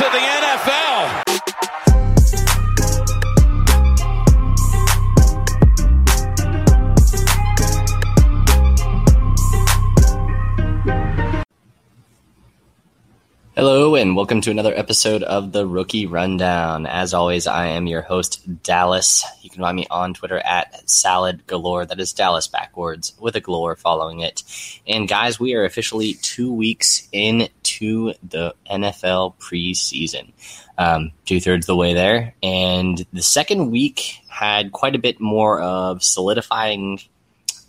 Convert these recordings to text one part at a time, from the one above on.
of the NFL. Hello, and welcome to another episode of the Rookie Rundown. As always, I am your host, Dallas. You can find me on Twitter at Salad Galore. That is Dallas backwards with a galore following it. And guys, we are officially two weeks into the NFL preseason. Um, two thirds the way there. And the second week had quite a bit more of solidifying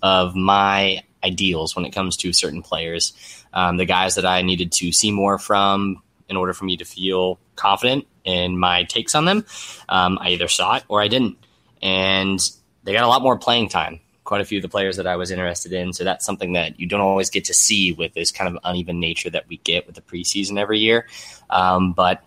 of my ideals when it comes to certain players. Um, the guys that I needed to see more from in order for me to feel confident in my takes on them, um, I either saw it or I didn't. And they got a lot more playing time. Quite a few of the players that I was interested in. So that's something that you don't always get to see with this kind of uneven nature that we get with the preseason every year. Um, but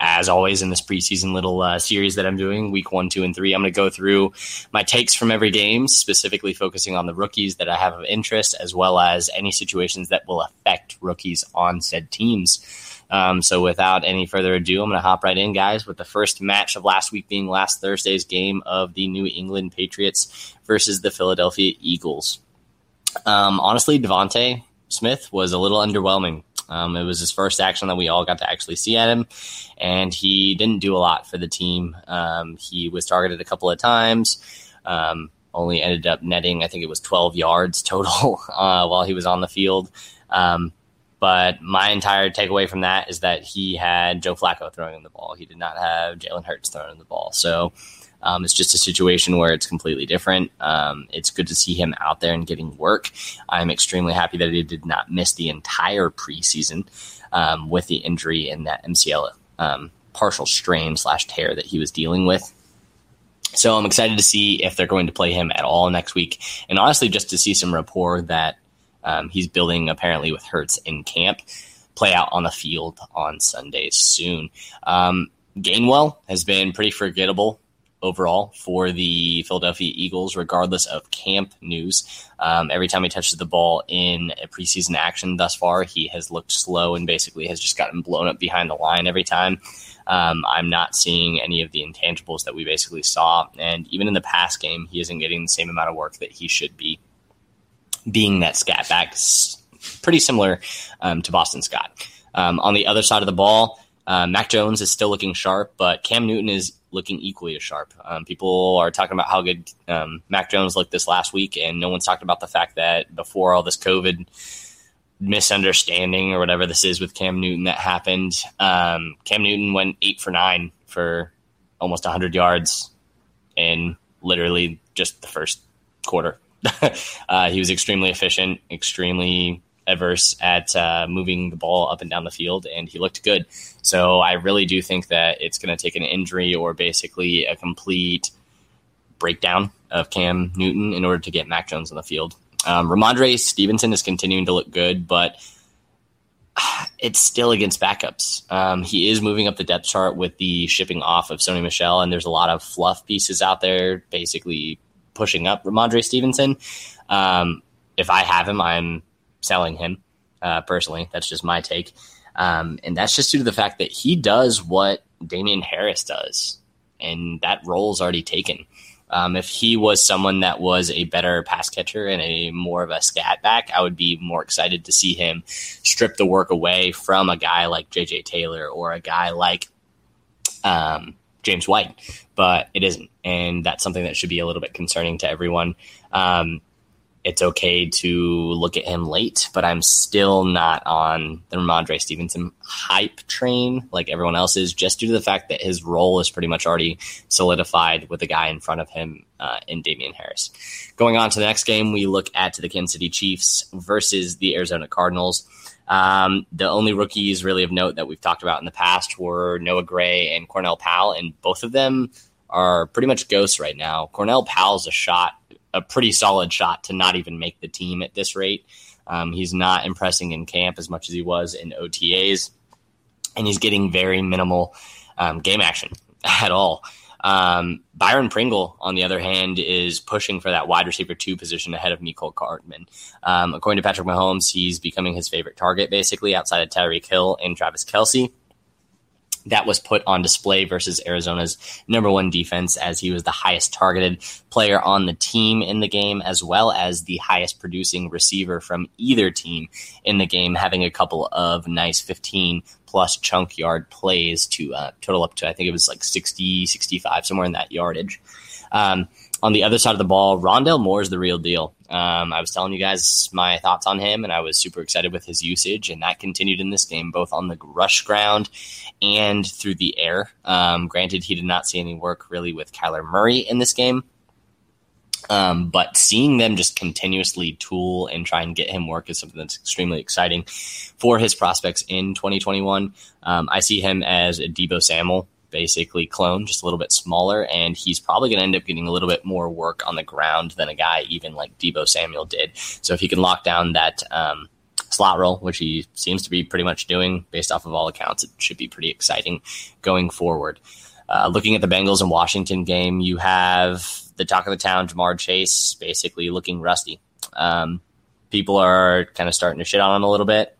as always in this preseason little uh, series that I'm doing, week one, two, and three, I'm going to go through my takes from every game, specifically focusing on the rookies that I have of interest, as well as any situations that will affect rookies on said teams. Um, so, without any further ado, I'm going to hop right in, guys, with the first match of last week being last Thursday's game of the New England Patriots versus the Philadelphia Eagles. Um, honestly, DeVonta Smith was a little underwhelming. Um, it was his first action that we all got to actually see at him, and he didn't do a lot for the team. Um, he was targeted a couple of times, um, only ended up netting, I think it was 12 yards total uh, while he was on the field. But my entire takeaway from that is that he had Joe Flacco throwing him the ball. He did not have Jalen Hurts throwing him the ball. So um, it's just a situation where it's completely different. Um, it's good to see him out there and getting work. I'm extremely happy that he did not miss the entire preseason um, with the injury in that MCL um, partial strain slash tear that he was dealing with. So I'm excited to see if they're going to play him at all next week, and honestly, just to see some rapport that um, he's building apparently with Hurts in camp play out on the field on Sundays soon. Um, Gainwell has been pretty forgettable overall for the Philadelphia Eagles, regardless of camp news. Um, every time he touches the ball in a preseason action thus far, he has looked slow and basically has just gotten blown up behind the line every time. Um, I'm not seeing any of the intangibles that we basically saw. And even in the past game, he isn't getting the same amount of work that he should be, being that scat back, pretty similar um, to Boston Scott. Um, on the other side of the ball, uh, Mac Jones is still looking sharp, but Cam Newton is looking equally as sharp. Um, people are talking about how good um, Mac Jones looked this last week, and no one's talked about the fact that before all this COVID misunderstanding or whatever this is with Cam Newton that happened, um, Cam Newton went eight for nine for almost 100 yards in literally just the first quarter. uh, he was extremely efficient, extremely averse at uh, moving the ball up and down the field, and he looked good. So I really do think that it's going to take an injury or basically a complete breakdown of Cam Newton in order to get Mac Jones on the field. Um, Rhamondre Stevenson is continuing to look good, but it's still against backups. Um, he is moving up the depth chart with the shipping off of Sony Michel, and there's a lot of fluff pieces out there basically pushing up Rhamondre Stevenson. Um, if I have him, I'm selling him uh, personally. That's just my take. Um, and that's just due to the fact that he does what Damien Harris does, and that role is already taken. Um, if he was someone that was a better pass catcher and a more of a scat back, I would be more excited to see him strip the work away from a guy like JJ Taylor or a guy like um, James White. But it isn't, and that's something that should be a little bit concerning to everyone. Um, it's okay to look at him late, but I'm still not on the Rhamondre Stevenson hype train like everyone else is, just due to the fact that his role is pretty much already solidified with the guy in front of him uh, in Damien Harris. Going on to the next game, we look at the Kansas City Chiefs versus the Arizona Cardinals. Um, the only rookies really of note that we've talked about in the past were Noah Gray and Cornell Powell, and both of them are pretty much ghosts right now. Cornell Powell's a shot a pretty solid shot to not even make the team at this rate. Um, he's not impressing in camp as much as he was in OTAs, and he's getting very minimal um, game action at all. Um, Byron Pringle, on the other hand, is pushing for that wide receiver two position ahead of Mecole Hardman. Um, according to Patrick Mahomes, he's becoming his favorite target, basically, outside of Tyreek Hill and Travis Kelce. that was put on display versus Arizona's number one defense, as he was the highest targeted player on the team in the game, as well as the highest producing receiver from either team in the game, having a couple of nice 15 plus chunk yard plays to uh, total up to, I think it was like 60, 65, somewhere in that yardage. Um, on the other side of the ball, Rondale Moore is the real deal. Um, I was telling you guys my thoughts on him, and I was super excited with his usage, and that continued in this game, both on the rush ground and through the air. Um, granted, he did not see any work really with Kyler Murray in this game, um, but seeing them just continuously tool and try and get him work is something that's extremely exciting for his prospects in 2021. Um, I see him as a Deebo Samuel basically clone, just a little bit smaller, and he's probably going to end up getting a little bit more work on the ground than a guy even like Deebo Samuel did. So if he can lock down that um, slot role, which he seems to be pretty much doing based off of all accounts, it should be pretty exciting going forward. Uh, looking at the Bengals and Washington game, you have the talk of the town, Ja'Marr Chase, basically looking rusty. Um, people are kind of starting to shit on him a little bit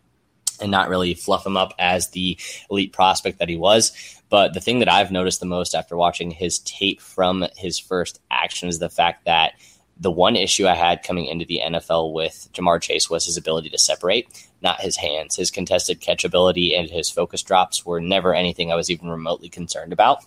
and not really fluff him up as the elite prospect that he was. But the thing that I've noticed the most after watching his tape from his first action is the fact that the one issue I had coming into the NFL with Ja'Marr Chase was his ability to separate, not his hands. His contested catch ability and his focus drops were never anything I was even remotely concerned about.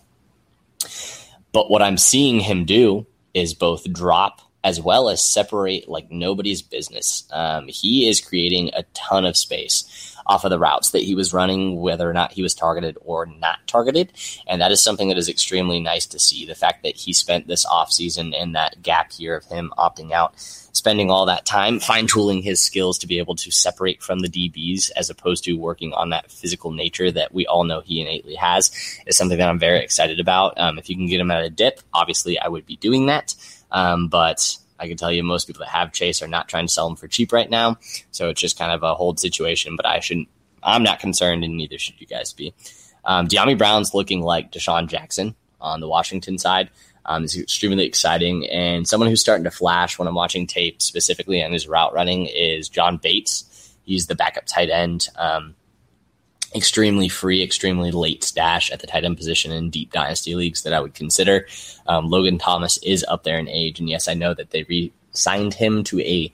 But what I'm seeing him do is both drop as well as separate like nobody's business. Um, he is creating a ton of space off of the routes that he was running, whether or not he was targeted or not targeted. And that is something that is extremely nice to see. The fact that he spent this offseason and that gap year of him opting out, spending all that time fine tooling his skills to be able to separate from the DBs as opposed to working on that physical nature that we all know he innately has is something that I'm very excited about. Um, if you can get him at a dip, obviously I would be doing that. Um, but I can tell you most people that have Chase are not trying to sell them for cheap right now. So it's just kind of a hold situation, but I shouldn't, I'm not concerned and neither should you guys be. Um, Dyami Brown's looking like DeSean Jackson on the Washington side. Um, it's extremely exciting. And someone who's starting to flash when I'm watching tape specifically on his route running is John Bates. He's the backup tight end. Um, extremely free, extremely late stash at the tight end position in deep dynasty leagues that I would consider. Um, Logan Thomas is up there in age, and yes, I know that they re signed him to a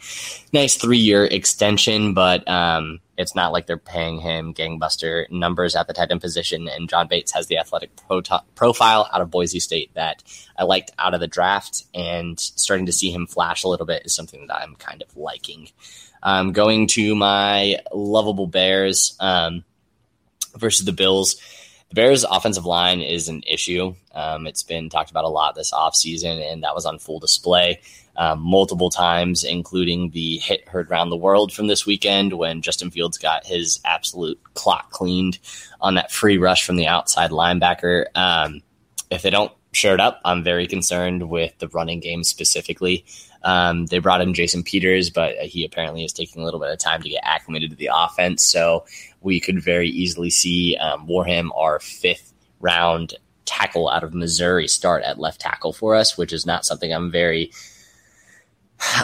nice three year extension, but um, it's not like they're paying him gangbuster numbers at the tight end position. And John Bates has the athletic pro- profile out of Boise State that I liked out of the draft, and starting to see him flash a little bit is something that I'm kind of liking. Um, going to my lovable Bears. Um, versus the Bills. The Bears' offensive line is an issue. Um, it's been talked about a lot this offseason, and that was on full display um, multiple times, including the hit heard around the world from this weekend when Justin Fields got his absolute clock cleaned on that free rush from the outside linebacker. Um, if they don't share it up, I'm very concerned with the running game specifically. Um, they brought in Jason Peters, but he apparently is taking a little bit of time to get acclimated to the offense. So we could very easily see um, Borom, our fifth round tackle out of Missouri, start at left tackle for us, which is not something I'm very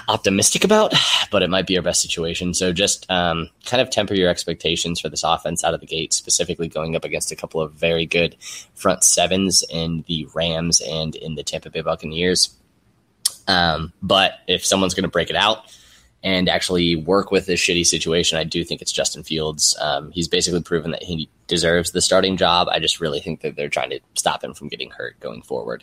optimistic about, but it might be our best situation. So just um, kind of temper your expectations for this offense out of the gate, specifically going up against a couple of very good front sevens in the Rams and in the Tampa Bay Buccaneers. Um, but if someone's going to break it out and actually work with this shitty situation, I do think it's Justin Fields. Um, he's basically proven that he deserves the starting job. I just really think that they're trying to stop him from getting hurt going forward.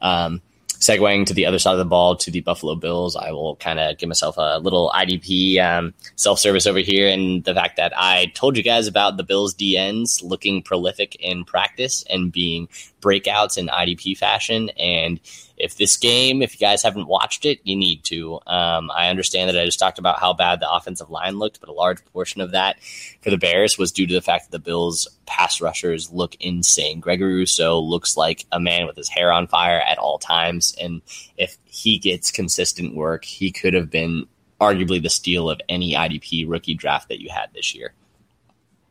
Um, segueing to the other side of the ball to the Buffalo Bills, I will kind of give myself a little IDP um, self service over here. And the fact that I told you guys about the Bills DNs looking prolific in practice and being breakouts in IDP fashion. And if this game, if you guys haven't watched it, you need to. Um, I understand that I just talked about how bad the offensive line looked, but a large portion of that for the Bears was due to the fact that the Bills' pass rushers look insane. Gregory Rousseau looks like a man with his hair on fire at all times. And if he gets consistent work, he could have been arguably the steal of any IDP rookie draft that you had this year.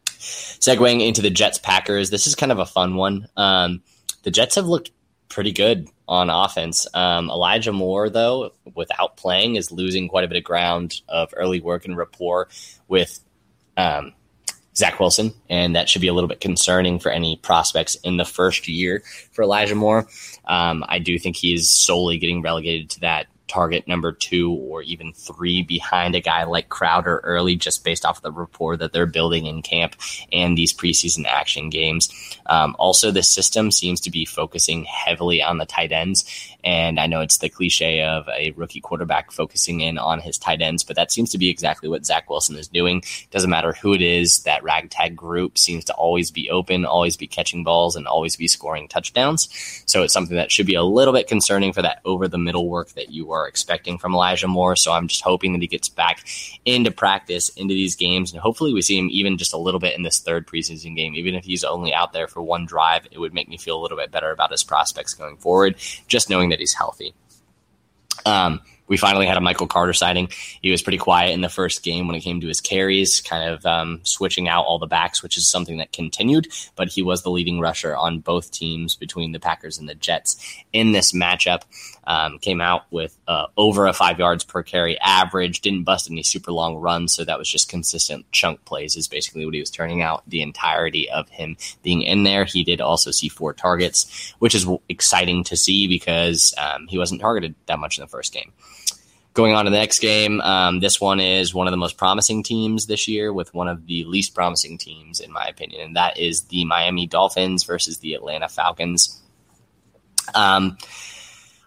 Segueing into the Jets Packers, this is kind of a fun one. Um, the Jets have looked pretty good on offense. Um, Elijah Moore, though, without playing, is losing quite a bit of ground of early work and rapport with um, Zach Wilson, and that should be a little bit concerning for any prospects in the first year for Elijah Moore. Um, I do think he is solely getting relegated to that target number two or even three behind a guy like Crowder early, just based off the rapport that they're building in camp and these preseason action games. Um, also, the system seems to be focusing heavily on the tight ends. And I know it's the cliche of a rookie quarterback focusing in on his tight ends, but that seems to be exactly what Zach Wilson is doing. Doesn't matter who it is, that ragtag group seems to always be open, always be catching balls, and always be scoring touchdowns. So it's something that should be a little bit concerning for that over the middle work that you are expecting from Elijah Moore. So I'm just hoping that he gets back into practice, into these games, and hopefully we see him even just a little bit in this third preseason game. Even if he's only out there for one drive, it would make me feel a little bit better about his prospects going forward, just knowing that that he's healthy. Um, we finally had a Michael Carter sighting. He was pretty quiet in the first game when it came to his carries, kind of um, switching out all the backs, which is something that continued. But he was the leading rusher on both teams between the Packers and the Jets in this matchup. Um, came out with uh, over a five yards per carry average, didn't bust any super long runs, so that was just consistent chunk plays, is basically what he was turning out the entirety of him being in there. He did also see four targets, which is exciting to see because um, he wasn't targeted that much in the first game. Going on to the next game, um, this one is one of the most promising teams this year, with one of the least promising teams, in my opinion, and that is the Miami Dolphins versus the Atlanta Falcons. Um,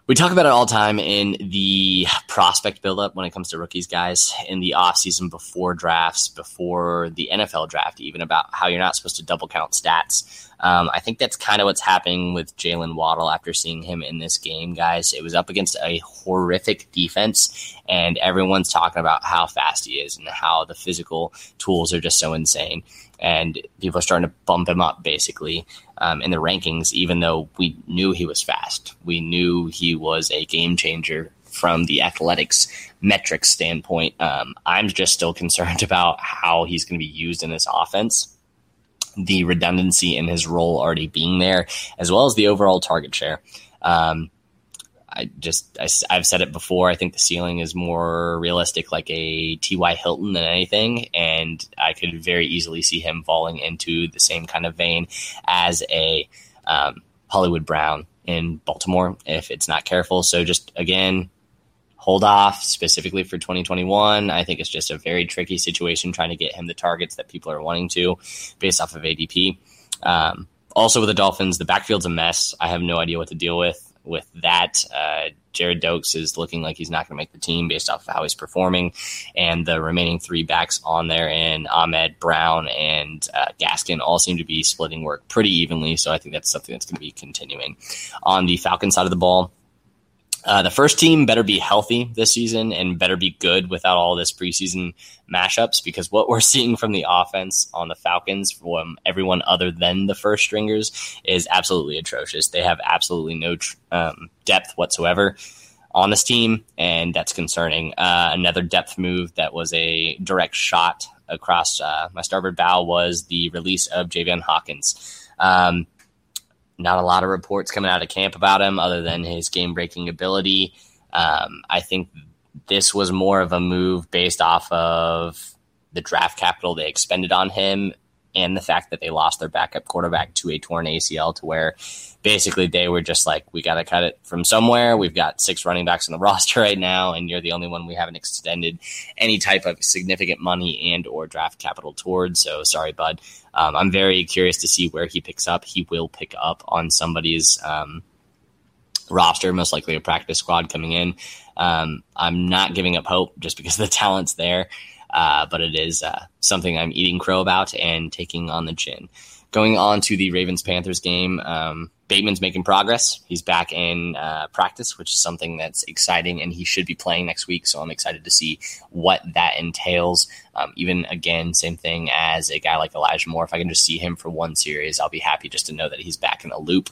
we talk about it all the time in the prospect buildup when it comes to rookies, guys, in the offseason before drafts, before the NFL draft, even about how you're not supposed to double count stats. Um, I think that's kind of what's happening with Jaylen Waddle after seeing him in this game, guys. It was up against a horrific defense, and everyone's talking about how fast he is and how the physical tools are just so insane. And people are starting to bump him up basically um, in the rankings, even though we knew he was fast. We knew he was a game changer from the athletics metrics standpoint. Um, I'm just still concerned about how he's going to be used in this offense the redundancy in his role already being there, as well as the overall target share. Um, I just I, have said it before. I think the ceiling is more realistic, like a T.Y. Hilton than anything, and I could very easily see him falling into the same kind of vein as a um, Hollywood Brown in Baltimore if it's not careful. So just again, hold off specifically for 2021. I think it's just a very tricky situation trying to get him the targets that people are wanting to based off of ADP. Um, also, with the Dolphins, the backfield's a mess. I have no idea what to deal with with that. Uh, Gerrid Doaks is looking like he's not going to make the team based off of how he's performing. And the remaining three backs on there, and Ahmed, Brown, and uh, Gaskin, all seem to be splitting work pretty evenly. So I think that's something that's going to be continuing. On the Falcon side of the ball, uh, the first team better be healthy this season and better be good without all this preseason mashups because what we're seeing from the offense on the Falcons from everyone other than the first stringers is absolutely atrocious. They have absolutely no um, depth whatsoever on this team, and that's concerning. Uh, another depth move that was a direct shot across uh, my starboard bow was the release of Javian Hawkins. Um, not a lot of reports coming out of camp about him other than his game breaking ability. Um, I think this was more of a move based off of the draft capital they expended on him and the fact that they lost their backup quarterback to a torn ACL to where basically they were just like, we got to cut it from somewhere. We've got six running backs on the roster right now, and you're the only one we haven't extended any type of significant money and or draft capital towards. So sorry, bud. Um, I'm very curious to see where he picks up. He will pick up on somebody's um, roster, most likely a practice squad coming in. Um, I'm not giving up hope just because the talent's there. Uh, but it is uh, something I'm eating crow about and taking on the chin. Going on to the Ravens Panthers game, um, Bateman's making progress. He's back in uh, practice, which is something that's exciting, and he should be playing next week. So I'm excited to see what that entails. Um, even again, same thing as a guy like Elijah Moore. If I can just see him for one series, I'll be happy just to know that he's back in the loop.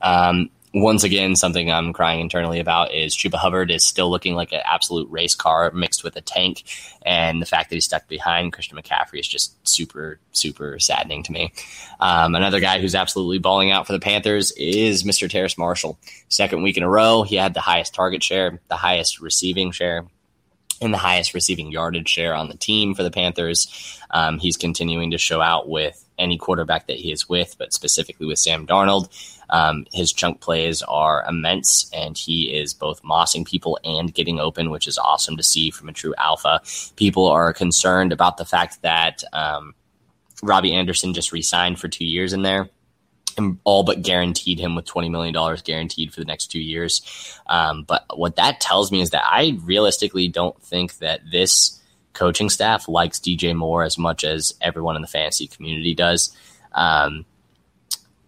Um, once again, something I'm crying internally about is Chuba Hubbard is still looking like an absolute race car mixed with a tank. And the fact that he's stuck behind Christian McCaffrey is just super, super saddening to me. Um, another guy who's absolutely balling out for the Panthers is Mr. Terrace Marshall. Second week in a row, he had the highest target share, the highest receiving share, and the highest receiving yardage share on the team for the Panthers. Um, he's continuing to show out with any quarterback that he is with, but specifically with Sam Darnold. Um, his chunk plays are immense, and he is both mossing people and getting open, which is awesome to see from a true alpha. People are concerned about the fact that um, Robbie Anderson just re signed for two years in there and all but guaranteed him with $20 million guaranteed for the next two years. Um, but what that tells me is that I realistically don't think that this coaching staff likes DJ Moore as much as everyone in the fantasy community does. Um,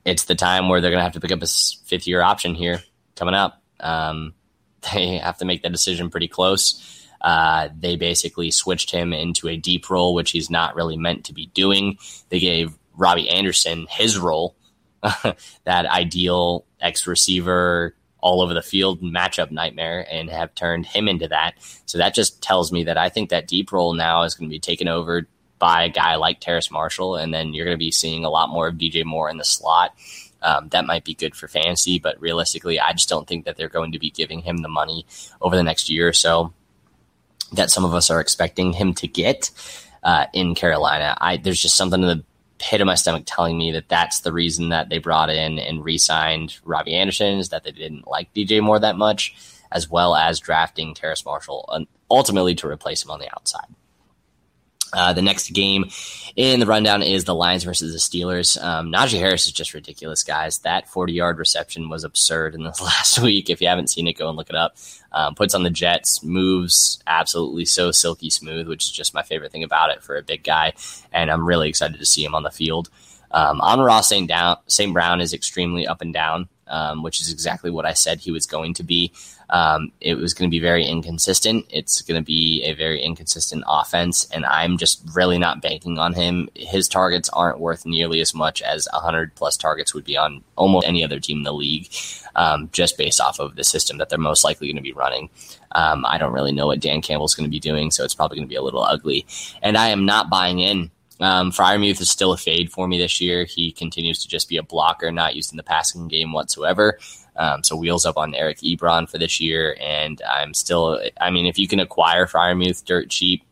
it's the time where they're going to have to pick up a fifth year option here coming up. Um, they have to make that decision pretty close. Uh, they basically switched him into a deep role, which he's not really meant to be doing. They gave Robbie Anderson his role, that ideal X receiver all over the field matchup nightmare and have turned him into that. So that just tells me that I think that deep role now is going to be taken over by a guy like Terrace Marshall, and then you're going to be seeing a lot more of DJ Moore in the slot. Um, that might be good for fantasy, but realistically, I just don't think that they're going to be giving him the money over the next year or so that some of us are expecting him to get uh, in Carolina. I there's just something in the pit of my stomach telling me that that's the reason that they brought in and re-signed Robbie Anderson is that they didn't like DJ Moore that much, as well as drafting Terrace Marshall ultimately to replace him on the outside. Uh, the next game in the rundown is the Lions versus the Steelers. Um, Najee Harris is just ridiculous, guys. That 40 yard reception was absurd in this last week. If you haven't seen it, go and look it up. Um, puts on the Jets, moves absolutely so silky smooth, which is just my favorite thing about it for a big guy. And I'm really excited to see him on the field. Um, Amon-Ra St. St. Brown is extremely up and down, um, which is exactly what I said he was going to be. Um, it was going to be very inconsistent. It's going to be a very inconsistent offense, and I'm just really not banking on him. His targets aren't worth nearly as much as 100 plus targets would be on almost any other team in the league, um, just based off of the system that they're most likely going to be running. Um, I don't really know what Dan Campbell's going to be doing, so it's probably going to be a little ugly. And I am not buying in um, Freiermuth is still a fade for me this year. He continues to just be a blocker, not used in the passing game whatsoever. Um, so wheels up on Eric Ebron for this year, and I'm still. I mean, if you can acquire Freiermuth dirt cheap,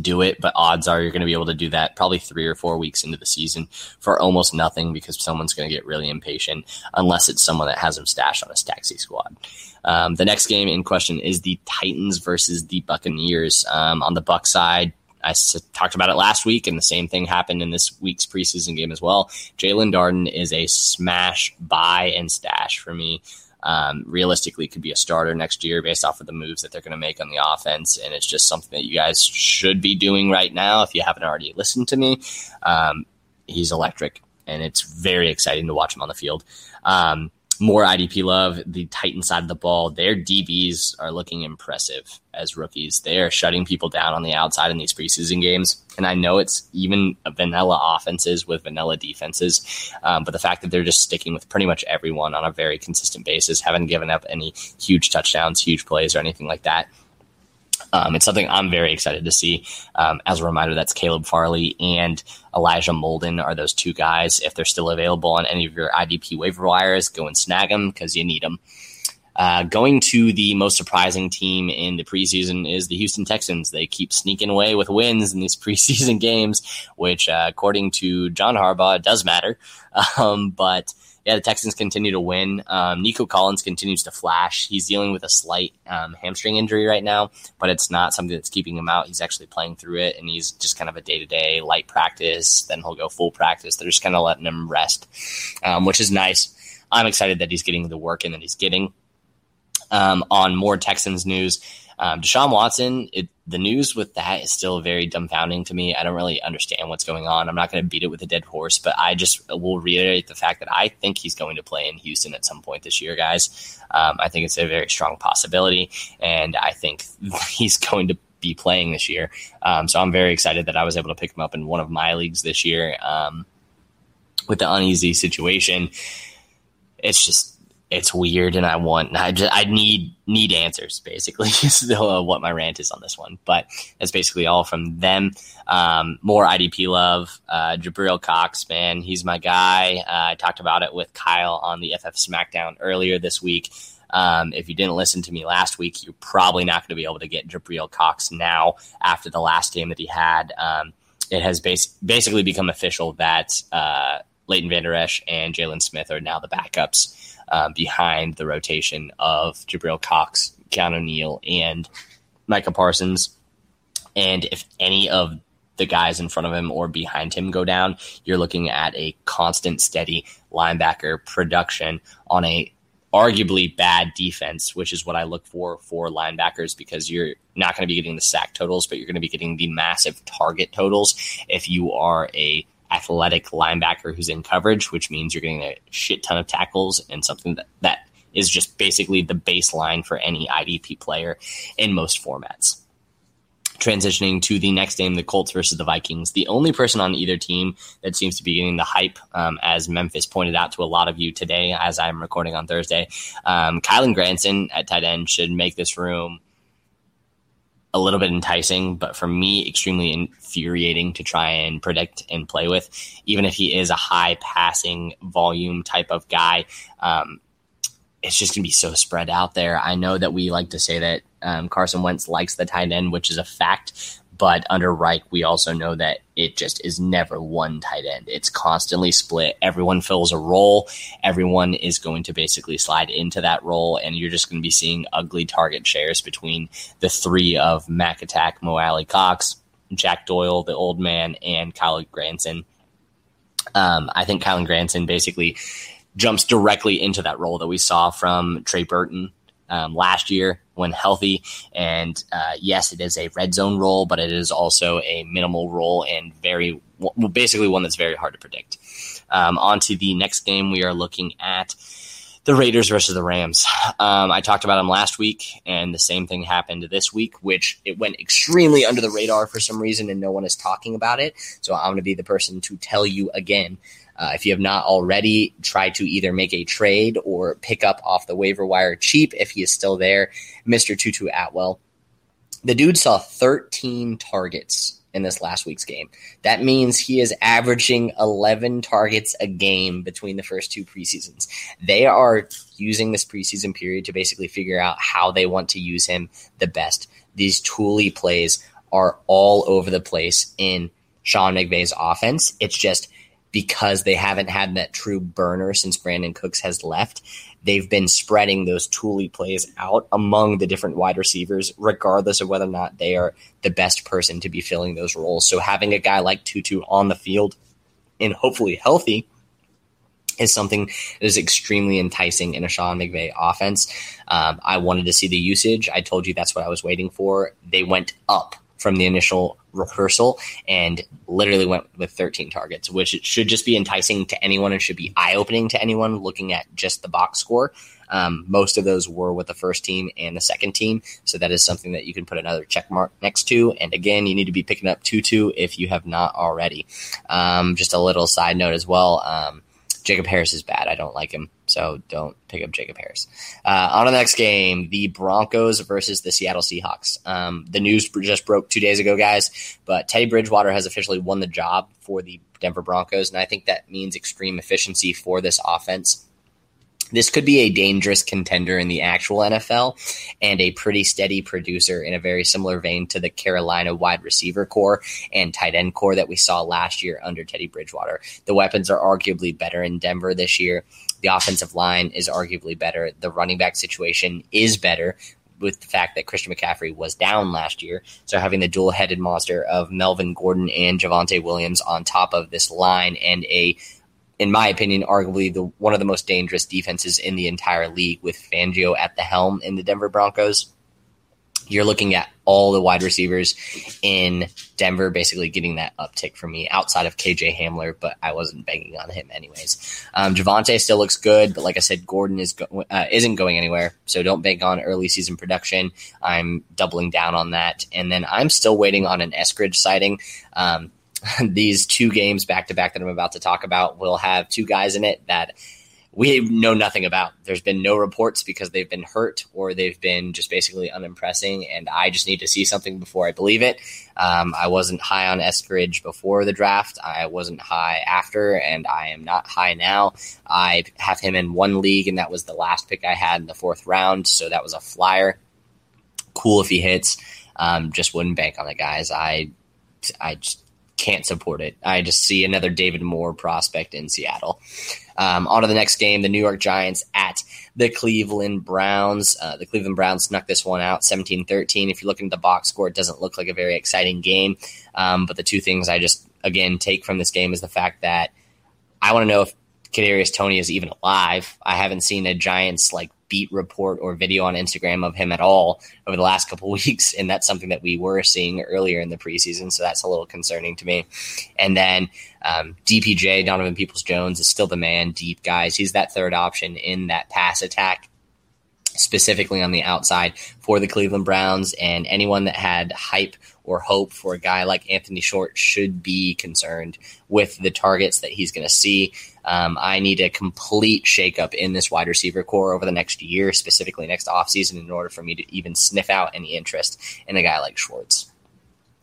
do it. But odds are you're going to be able to do that probably three or four weeks into the season for almost nothing because someone's going to get really impatient unless it's someone that has him stashed on his taxi squad. Um, the next game in question is the Titans versus the Buccaneers. Um, on the Buck side, I talked about it last week, and the same thing happened in this week's preseason game as well. Jaelon Darden is a smash buy and stash for me. Um, realistically, could be a starter next year based off of the moves that they're going to make on the offense, and it's just something that you guys should be doing right now if you haven't already listened to me. Um, he's electric, and it's very exciting to watch him on the field. Um, more IDP love. The Titan side of the ball, their DBs are looking impressive as rookies. They are shutting people down on the outside in these preseason games. And I know it's even vanilla offenses with vanilla defenses, um, but the fact that they're just sticking with pretty much everyone on a very consistent basis, haven't given up any huge touchdowns, huge plays, or anything like that, um, it's something I'm very excited to see. Um, as a reminder, that's Caleb Farley and Elijah Molden are those two guys. If they're still available on any of your IDP waiver wires, go and snag them because you need them. Uh, going to the most surprising team in the preseason is the Houston Texans. They keep sneaking away with wins in these preseason games, which, uh, according to John Harbaugh, does matter. Um, but yeah, the Texans continue to win. Um, Nico Collins continues to flash. He's dealing with a slight um, hamstring injury right now, but it's not something that's keeping him out. He's actually playing through it, and he's just kind of a day to day light practice. Then he'll go full practice. They're just kind of letting him rest, um, which is nice. I'm excited that he's getting the work in that he's getting. Um, on more Texans news, um, Deshaun Watson, it, the news with that is still very dumbfounding to me. I don't really understand what's going on. I'm not going to beat it with a dead horse, but I just will reiterate the fact that I think he's going to play in Houston at some point this year, guys. Um, I think it's a very strong possibility, and I think he's going to be playing this year. Um, so I'm very excited that I was able to pick him up in one of my leagues this year. Um, with the uneasy situation, it's just it's weird and I want I just I need need answers basically is what my rant is on this one. But that's basically all from them. Um, more IDP love. Uh, Jabril Cox, man, he's my guy. Uh, I talked about it with Kyle on the FF SmackDown earlier this week. Um, if you didn't listen to me last week, you're probably not going to be able to get Jabril Cox now after the last game that he had. Um, it has bas- basically become official that uh, Leighton Vander Esch and Jaylon Smith are now the backups uh, behind the rotation of Jabril Cox, Keanu Neal, and Micah Parsons. And if any of the guys in front of him or behind him go down, you're looking at a constant, steady linebacker production on a arguably bad defense, which is what I look for for linebackers because you're not going to be getting the sack totals, but you're going to be getting the massive target totals if you are a athletic linebacker who's in coverage, which means you're getting a shit ton of tackles and something that, that is just basically the baseline for any IDP player in most formats transitioning to the next game, the Colts versus the Vikings. The only person on either team that seems to be getting the hype, um, as Memphis pointed out to a lot of you today, as I'm recording on Thursday, um, Kylen Granson at tight end should make this room a little bit enticing, but for me, extremely infuriating to try and predict and play with. Even if he is a high passing volume type of guy, um, it's just going to be so spread out there. I know that we like to say that um, Carson Wentz likes the tight end, which is a fact. But under Reich, we also know that it just is never one tight end. It's constantly split. Everyone fills a role. Everyone is going to basically slide into that role, and you're just going to be seeing ugly target shares between the three of Mac Attack, Mo Alie-Cox, Jack Doyle, the old man, and Kyle Granson. Um, I think Kylen Granson basically jumps directly into that role that we saw from Trey Burton um, last year when healthy. And uh, yes, it is a red zone role, but it is also a minimal role and very, well, basically one that's very hard to predict. Um, on to the next game, we are looking at the Raiders versus the Rams. Um, I talked about them last week, and the same thing happened this week, which it went extremely under the radar for some reason, and no one is talking about it. So I'm going to be the person to tell you again uh, if you have not already, try to either make a trade or pick up off the waiver wire cheap if he is still there. Mr. Tutu Atwell. The dude saw 13 targets in this last week's game. That means he is averaging 11 targets a game between the first two preseasons. They are using this preseason period to basically figure out how they want to use him the best. These tooly plays are all over the place in Sean McVay's offense. It's just because they haven't had that true burner since Brandin Cooks has left. They've been spreading those tooly plays out among the different wide receivers, regardless of whether or not they are the best person to be filling those roles. So having a guy like Tutu on the field and hopefully healthy is something that is extremely enticing in a Sean McVay offense. Um, I wanted to see the usage. I told you that's what I was waiting for. They went up from the initial rehearsal and literally went with 13 targets, which should just be enticing to anyone and should be eye opening to anyone looking at just the box score. Um, most of those were with the first team and the second team. So that is something that you can put another check mark next to. And again, you need to be picking up Tutu if you have not already. Um, just a little side note as well. Um, Jacob Harris is bad. I don't like him. So don't pick up Jacob Harris. Uh, on to the next game, the Broncos versus the Seattle Seahawks. Um, the news just broke two days ago, guys, but Teddy Bridgewater has officially won the job for the Denver Broncos, and I think that means extreme efficiency for this offense this could be a dangerous contender in the actual NFL and a pretty steady producer in a very similar vein to the Carolina wide receiver core and tight end core that we saw last year under Teddy Bridgewater. The weapons are arguably better in Denver this year. The offensive line is arguably better. The running back situation is better with the fact that Christian McCaffrey was down last year. So having the dual headed monster of Melvin Gordon and Javonte Williams on top of this line and a in my opinion, arguably the one of the most dangerous defenses in the entire league with Fangio at the helm in the Denver Broncos. You're looking at all the wide receivers in Denver basically getting that uptick for me outside of KJ Hamler, but I wasn't banking on him anyways. Um, Javonte still looks good, but like I said, Gordon is go- uh, isn't going anywhere, so don't bank on early season production. I'm doubling down on that, and then I'm still waiting on an Eskridge sighting. Um, these two games back to back that I'm about to talk about will have two guys in it that we know nothing about. There's been no reports because they've been hurt or they've been just basically unimpressing. And I just need to see something before I believe it. Um, I wasn't high on Eskridge before the draft. I wasn't high after, and I am not high now. I have him in one league, and that was the last pick I had in the fourth round. So that was a flyer. Cool if he hits. Um, just wouldn't bank on the guys. I, I just can't support it. I just see another David Moore prospect in Seattle. Um, on to the next game, the New York Giants at the Cleveland Browns. Uh, the Cleveland Browns snuck this one out 17 13. If you're looking at the box score, it doesn't look like a very exciting game. Um, but the two things I just, again, take from this game is the fact that I want to know if Kadarius Toney is even alive. I haven't seen a Giants like beat report or video on Instagram of him at all over the last couple weeks, and that's something that we were seeing earlier in the preseason. So that's a little concerning to me. And then um, DPJ Donovan Peoples Jones is still the man, deep guys. He's that third option in that pass attack specifically on the outside for the Cleveland Browns. And anyone that had hype or hope for a guy like Anthony Schwartz should be concerned with the targets that he's going to see. Um, I need a complete shakeup in this wide receiver core over the next year, specifically next offseason, in order for me to even sniff out any interest in a guy like Schwartz.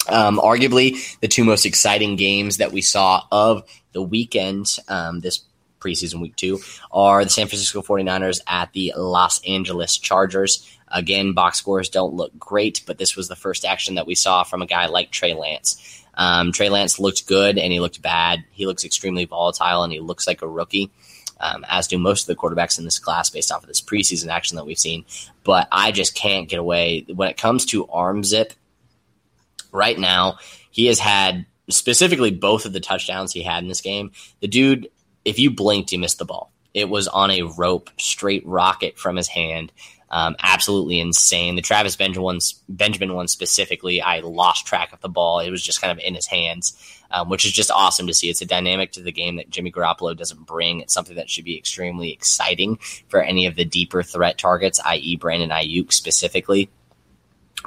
Um, arguably, the two most exciting games that we saw of the weekend um, this preseason week two are the San Francisco 49ers at the Los Angeles Chargers. Again, box scores don't look great, but this was the first action that we saw from a guy like Trey Lance. Um, Trey Lance looked good and he looked bad. He looks extremely volatile and he looks like a rookie, um, as do most of the quarterbacks in this class based off of this preseason action that we've seen. But I just can't get away. When it comes to arm zip, right now, he has had specifically both of the touchdowns he had in this game. The dude if you blinked, you missed the ball. It was on a rope, straight rocket from his hand. Um, absolutely insane. The Travis Benjamin one, Benjamin one specifically, I lost track of the ball. It was just kind of in his hands, um, which is just awesome to see. It's a dynamic to the game that Jimmy Garoppolo doesn't bring. It's something that should be extremely exciting for any of the deeper threat targets, i.e., Brandon Aiyuk specifically.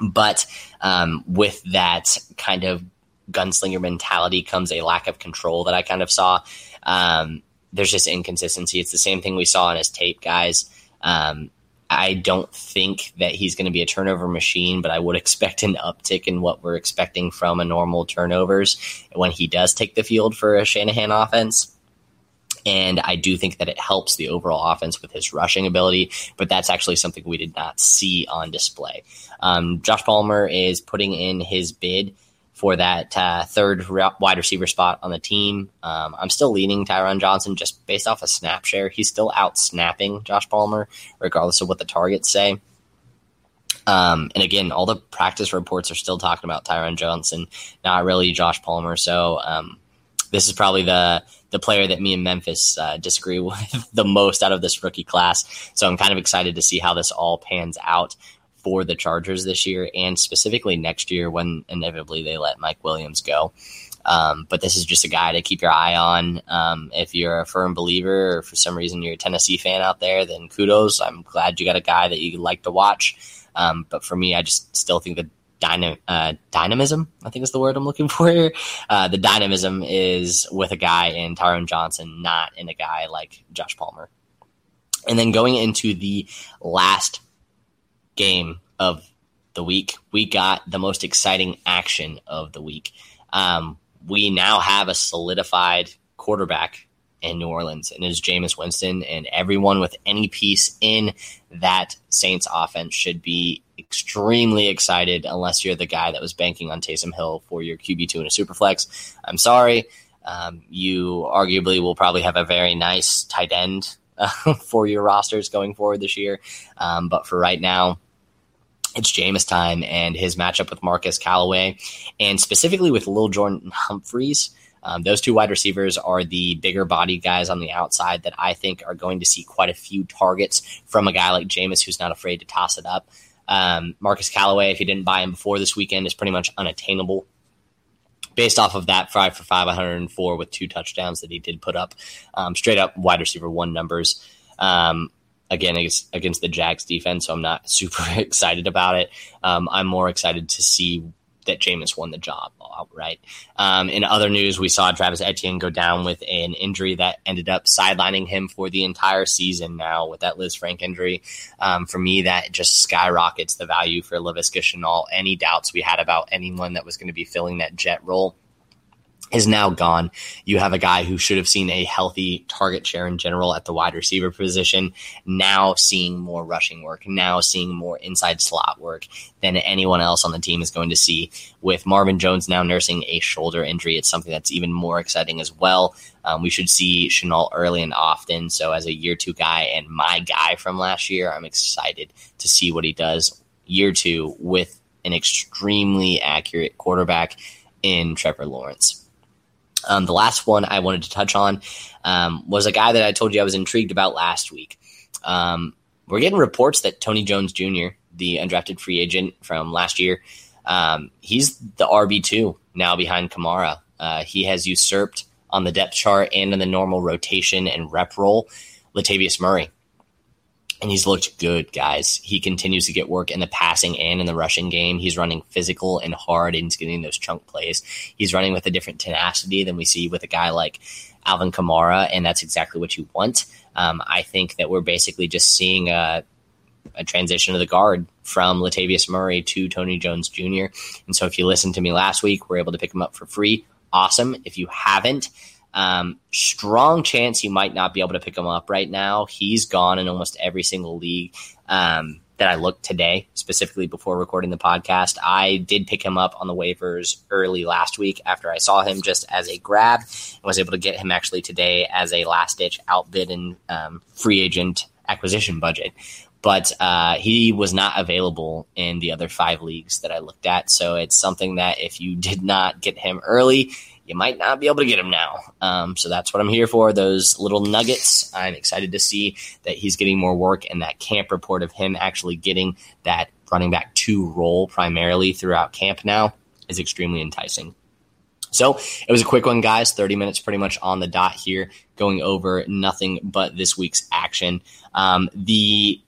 But um, with that kind of gunslinger mentality comes a lack of control that I kind of saw. Um, there's just inconsistency. It's the same thing we saw in his tape, guys. Um, I don't think that he's going to be a turnover machine, but I would expect an uptick in what we're expecting from a normal turnovers when he does take the field for a Shanahan offense. And I do think that it helps the overall offense with his rushing ability, but that's actually something we did not see on display. Um, Josh Palmer is putting in his bid for that uh, third wide receiver spot on the team. Um, I'm still leaning Tyron Johnson just based off a of snap share. He's still out snapping Josh Palmer, regardless of what the targets say. Um, and again, all the practice reports are still talking about Tyron Johnson, not really Josh Palmer. So um, this is probably the the player that me and Memphis uh, disagree with the most out of this rookie class. So I'm kind of excited to see how this all pans out for the Chargers this year and specifically next year when inevitably they let Mike Williams go. Um, but this is just a guy to keep your eye on. Um, if you're a firm believer or for some reason you're a Tennessee fan out there, then kudos. I'm glad you got a guy that you like to watch. Um, but for me, I just still think the dyna- uh, dynamism, I think is the word I'm looking for here. Uh, the dynamism is with a guy in Tyron Johnson, not in a guy like Josh Palmer. And then going into the last game of the week. We got the most exciting action of the week. Um, we now have a solidified quarterback in New Orleans, and it is Jameis Winston. And everyone with any piece in that Saints offense should be extremely excited, unless you're the guy that was banking on Taysom Hill for your QB two in a superflex. I'm sorry. Um, you arguably will probably have a very nice tight end uh, for your rosters going forward this year. Um, but for right now, it's Jameis time and his matchup with Marquez Callaway, and specifically with Lil Jordan Humphreys. Um, those two wide receivers are the bigger body guys on the outside that I think are going to see quite a few targets from a guy like Jameis who's not afraid to toss it up. Um, Marquez Callaway, if you didn't buy him before this weekend, is pretty much unattainable based off of that five for five, 104 with two touchdowns that he did put up, um, straight up wide receiver one numbers. Um, again against, against the Jags defense, so I'm not super excited about it. Um, I'm more excited to see that Jameis won the job outright. Um, in other news, we saw Travis Etienne go down with an injury that ended up sidelining him for the entire season now with that Lisfranc injury. Um, for me, that just skyrockets the value for Laviska Shenault. Any doubts we had about anyone that was going to be filling that jet role is now gone. You have a guy who should have seen a healthy target share in general at the wide receiver position, now seeing more rushing work, now seeing more inside slot work than anyone else on the team is going to see. With Marvin Jones now nursing a shoulder injury, it's something that's even more exciting as well. Um, we should see Shenault early and often. So, as a year two guy and my guy from last year, I'm excited to see what he does year two with an extremely accurate quarterback in Trevor Lawrence. Um, the last one I wanted to touch on um, was a guy that I told you I was intrigued about last week. Um, we're getting reports that Tony Jones Jr., the undrafted free agent from last year, um, he's the RB2 now behind Kamara. Uh, he has usurped on the depth chart and in the normal rotation and rep role Latavius Murray and he's looked good, guys. He continues to get work in the passing and in the rushing game. He's running physical and hard, and he's getting those chunk plays. He's running with a different tenacity than we see with a guy like Alvin Kamara, and that's exactly what you want. Um, I think that we're basically just seeing a, a transition of the guard from Latavius Murray to Tony Jones Jr. And so, if you listened to me last week, we're able to pick him up for free. Awesome. If you haven't, um, strong chance you might not be able to pick him up right now. He's gone in almost every single league um, that I looked today, specifically before recording the podcast. I did pick him up on the waivers early last week after I saw him just as a grab and was able to get him actually today as a last ditch outbid and um, free agent acquisition budget. But uh, he was not available in the other five leagues that I looked at. So it's something that if you did not get him early, you might not be able to get him now. Um, so that's what I'm here for. Those little nuggets. I'm excited to see that he's getting more work and that camp report of him actually getting that running back two role primarily throughout camp now is extremely enticing. So it was a quick one, guys. 30 minutes pretty much on the dot here, going over nothing but this week's action. Um, the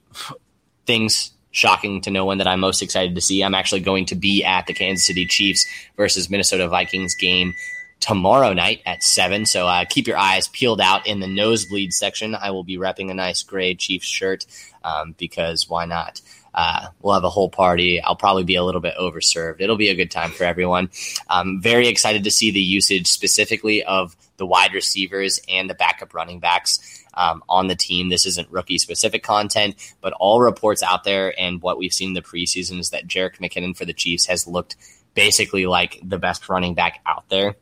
things shocking to no one that I'm most excited to see. I'm actually going to be at the Kansas City Chiefs versus Minnesota Vikings game tomorrow night at 7. So uh, keep your eyes peeled out in the nosebleed section. I will be repping a nice gray Chiefs shirt um, because why not? Uh, we'll have a whole party. I'll probably be a little bit overserved. It'll be a good time for everyone. I'm very excited to see the usage specifically of the wide receivers and the backup running backs um, on the team. This isn't rookie specific content, but all reports out there and what we've seen in the preseason is that Jerick McKinnon for the Chiefs has looked basically like the best running back out there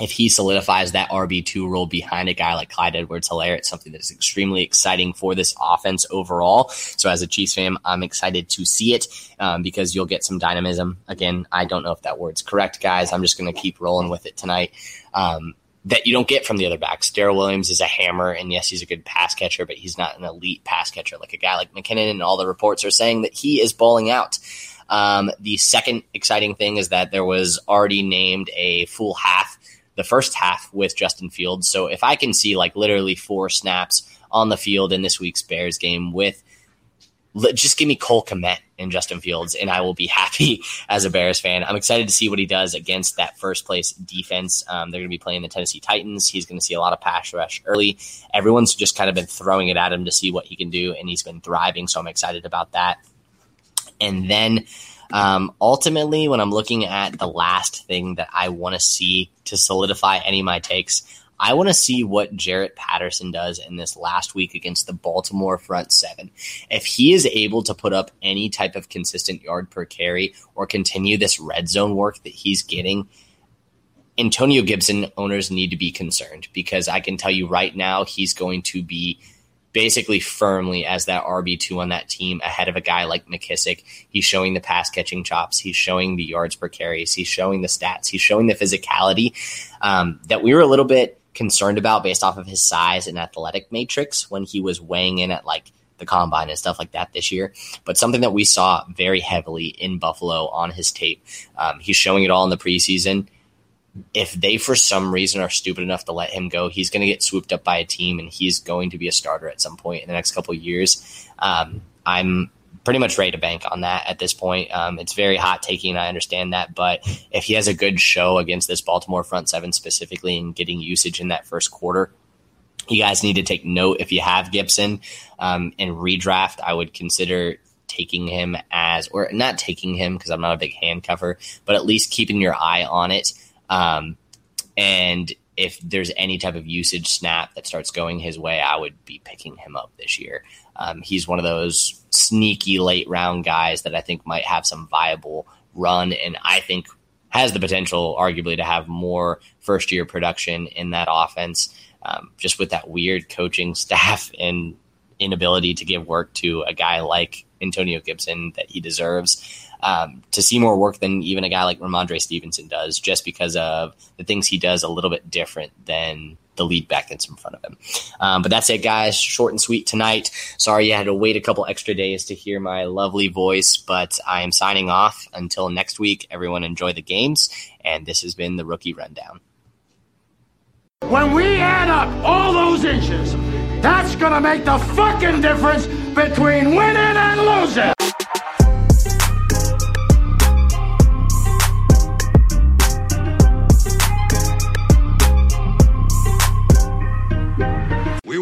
if he solidifies that RB2 role behind a guy like Clyde Edwards Helaire, it's something that is extremely exciting for this offense overall. So, as a Chiefs fan, I'm excited to see it um, because you'll get some dynamism. Again, I don't know if that word's correct, guys. I'm just going to keep rolling with it tonight. Um, that you don't get from the other backs. Darrel Williams is a hammer, and yes, he's a good pass catcher, but he's not an elite pass catcher like a guy like McKinnon. And all the reports are saying that he is balling out. Um, the second exciting thing is that there was already named a full half the first half with Justin Fields. So if I can see like literally four snaps on the field in this week's Bears game with just give me Cole Kmet and Justin Fields, and I will be happy as a Bears fan. I'm excited to see what he does against that first place defense. Um, they're going to be playing the Tennessee Titans. He's going to see a lot of pass rush early. Everyone's just kind of been throwing it at him to see what he can do, and he's been thriving. So I'm excited about that. And then um, ultimately, when I'm looking at the last thing that I want to see to solidify any of my takes, I want to see what Jaret Patterson does in this last week against the Baltimore front seven. If he is able to put up any type of consistent yard per carry or continue this red zone work that he's getting, Antonio Gibson owners need to be concerned because I can tell you right now he's going to be basically firmly as that RB2 on that team ahead of a guy like McKissic. He's showing the pass catching chops. He's showing the yards per carries. He's showing the stats. He's showing the physicality um, that we were a little bit concerned about based off of his size and athletic matrix when he was weighing in at like the combine and stuff like that this year. But something that we saw very heavily in Buffalo on his tape. Um, he's showing it all in the preseason if they for some reason are stupid enough to let him go, he's going to get swooped up by a team and he's going to be a starter at some point in the next couple years. Um, I'm pretty much ready to bank on that at this point. Um, it's very hot taking. I understand that, but if he has a good show against this Baltimore front seven specifically and getting usage in that first quarter, you guys need to take note if you have Gibson um, in redraft. I would consider taking him as, or not taking him because I'm not a big handcuffer, but at least keeping your eye on it. Um, and if there's any type of usage snap that starts going his way, I would be picking him up this year. Um, he's one of those sneaky late round guys that I think might have some viable run, and I think has the potential, arguably, to have more first year production in that offense. Um, just with that weird coaching staff and inability to give work to a guy like Antonio Gibson that he deserves. Um, to see more work than even a guy like Rhamondre Stevenson does, just because of the things he does a little bit different than the lead back that's in front of him. Um, but that's it, guys. Short and sweet tonight. Sorry you had to wait a couple extra days to hear my lovely voice, but I am signing off until next week. Everyone enjoy the games, and this has been the Rookie Rundown. When we add up all those inches, that's gonna make the fucking difference between winning and losing.